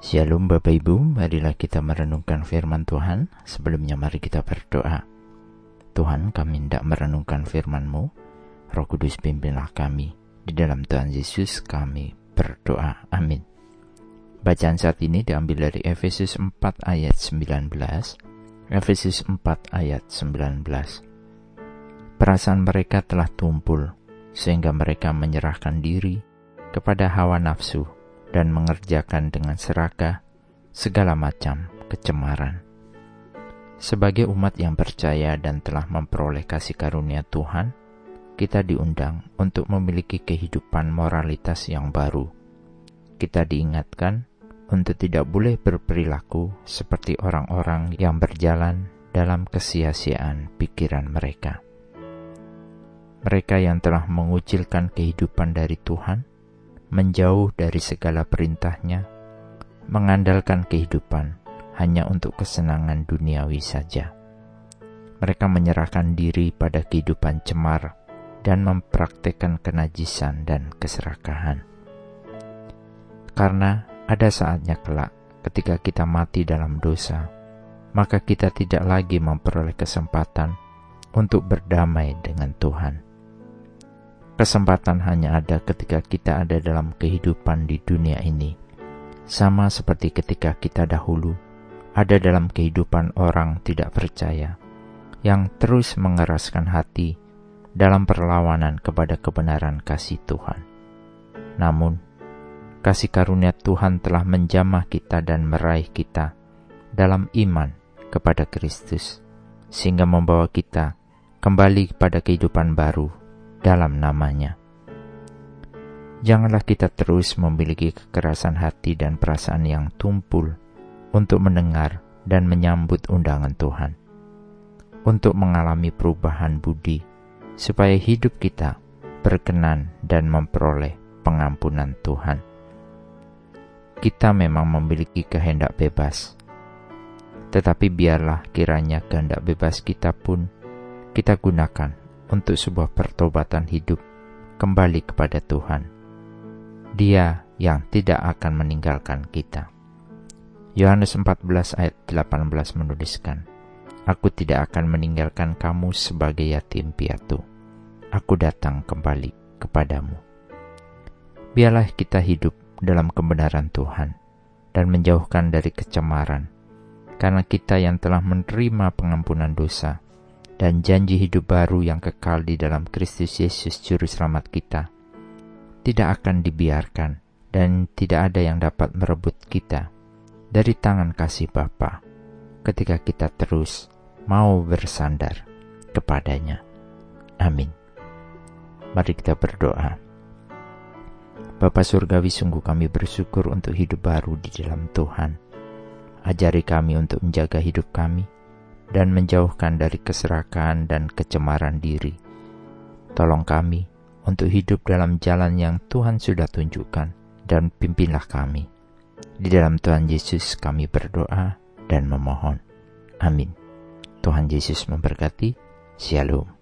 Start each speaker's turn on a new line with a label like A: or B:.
A: Shalom Bapak Ibu, marilah kita merenungkan firman Tuhan. Sebelumnya mari kita berdoa. Tuhan kami hendak merenungkan firman-Mu. Roh Kudus pimpinlah kami. Di dalam Tuhan Yesus kami berdoa. Amin. Bacaan saat ini diambil dari Efesus 4 ayat 19. Efesus 4 ayat 19. Perasaan mereka telah tumpul, sehingga mereka menyerahkan diri kepada hawa nafsu dan mengerjakan dengan serakah segala macam kecemaran. Sebagai umat yang percaya dan telah memperoleh kasih karunia Tuhan, kita diundang untuk memiliki kehidupan moralitas yang baru. Kita diingatkan untuk tidak boleh berperilaku seperti orang-orang yang berjalan dalam kesia-siaan pikiran mereka. Mereka yang telah mengucilkan kehidupan dari Tuhan menjauh dari segala perintahnya, mengandalkan kehidupan hanya untuk kesenangan duniawi saja. Mereka menyerahkan diri pada kehidupan cemar dan mempraktekkan kenajisan dan keserakahan. Karena ada saatnya kelak ketika kita mati dalam dosa, maka kita tidak lagi memperoleh kesempatan untuk berdamai dengan Tuhan Kesempatan hanya ada ketika kita ada dalam kehidupan di dunia ini, sama seperti ketika kita dahulu ada dalam kehidupan orang tidak percaya yang terus mengeraskan hati dalam perlawanan kepada kebenaran kasih Tuhan. Namun, kasih karunia Tuhan telah menjamah kita dan meraih kita dalam iman kepada Kristus, sehingga membawa kita kembali kepada kehidupan baru dalam namanya. Janganlah kita terus memiliki kekerasan hati dan perasaan yang tumpul untuk mendengar dan menyambut undangan Tuhan, untuk mengalami perubahan budi, supaya hidup kita berkenan dan memperoleh pengampunan Tuhan. Kita memang memiliki kehendak bebas, tetapi biarlah kiranya kehendak bebas kita pun kita gunakan untuk sebuah pertobatan hidup kembali kepada Tuhan. Dia yang tidak akan meninggalkan kita. Yohanes 14 ayat 18 menuliskan, Aku tidak akan meninggalkan kamu sebagai yatim piatu. Aku datang kembali kepadamu. Biarlah kita hidup dalam kebenaran Tuhan dan menjauhkan dari kecemaran, karena kita yang telah menerima pengampunan dosa, dan janji hidup baru yang kekal di dalam Kristus Yesus Juru Selamat kita tidak akan dibiarkan dan tidak ada yang dapat merebut kita dari tangan kasih Bapa ketika kita terus mau bersandar kepadanya. Amin. Mari kita berdoa. Bapa Surgawi sungguh kami bersyukur untuk hidup baru di dalam Tuhan. Ajari kami untuk menjaga hidup kami, dan menjauhkan dari keserakahan dan kecemaran diri. Tolong kami untuk hidup dalam jalan yang Tuhan sudah tunjukkan dan pimpinlah kami. Di dalam Tuhan Yesus kami berdoa dan memohon. Amin. Tuhan Yesus memberkati. Shalom.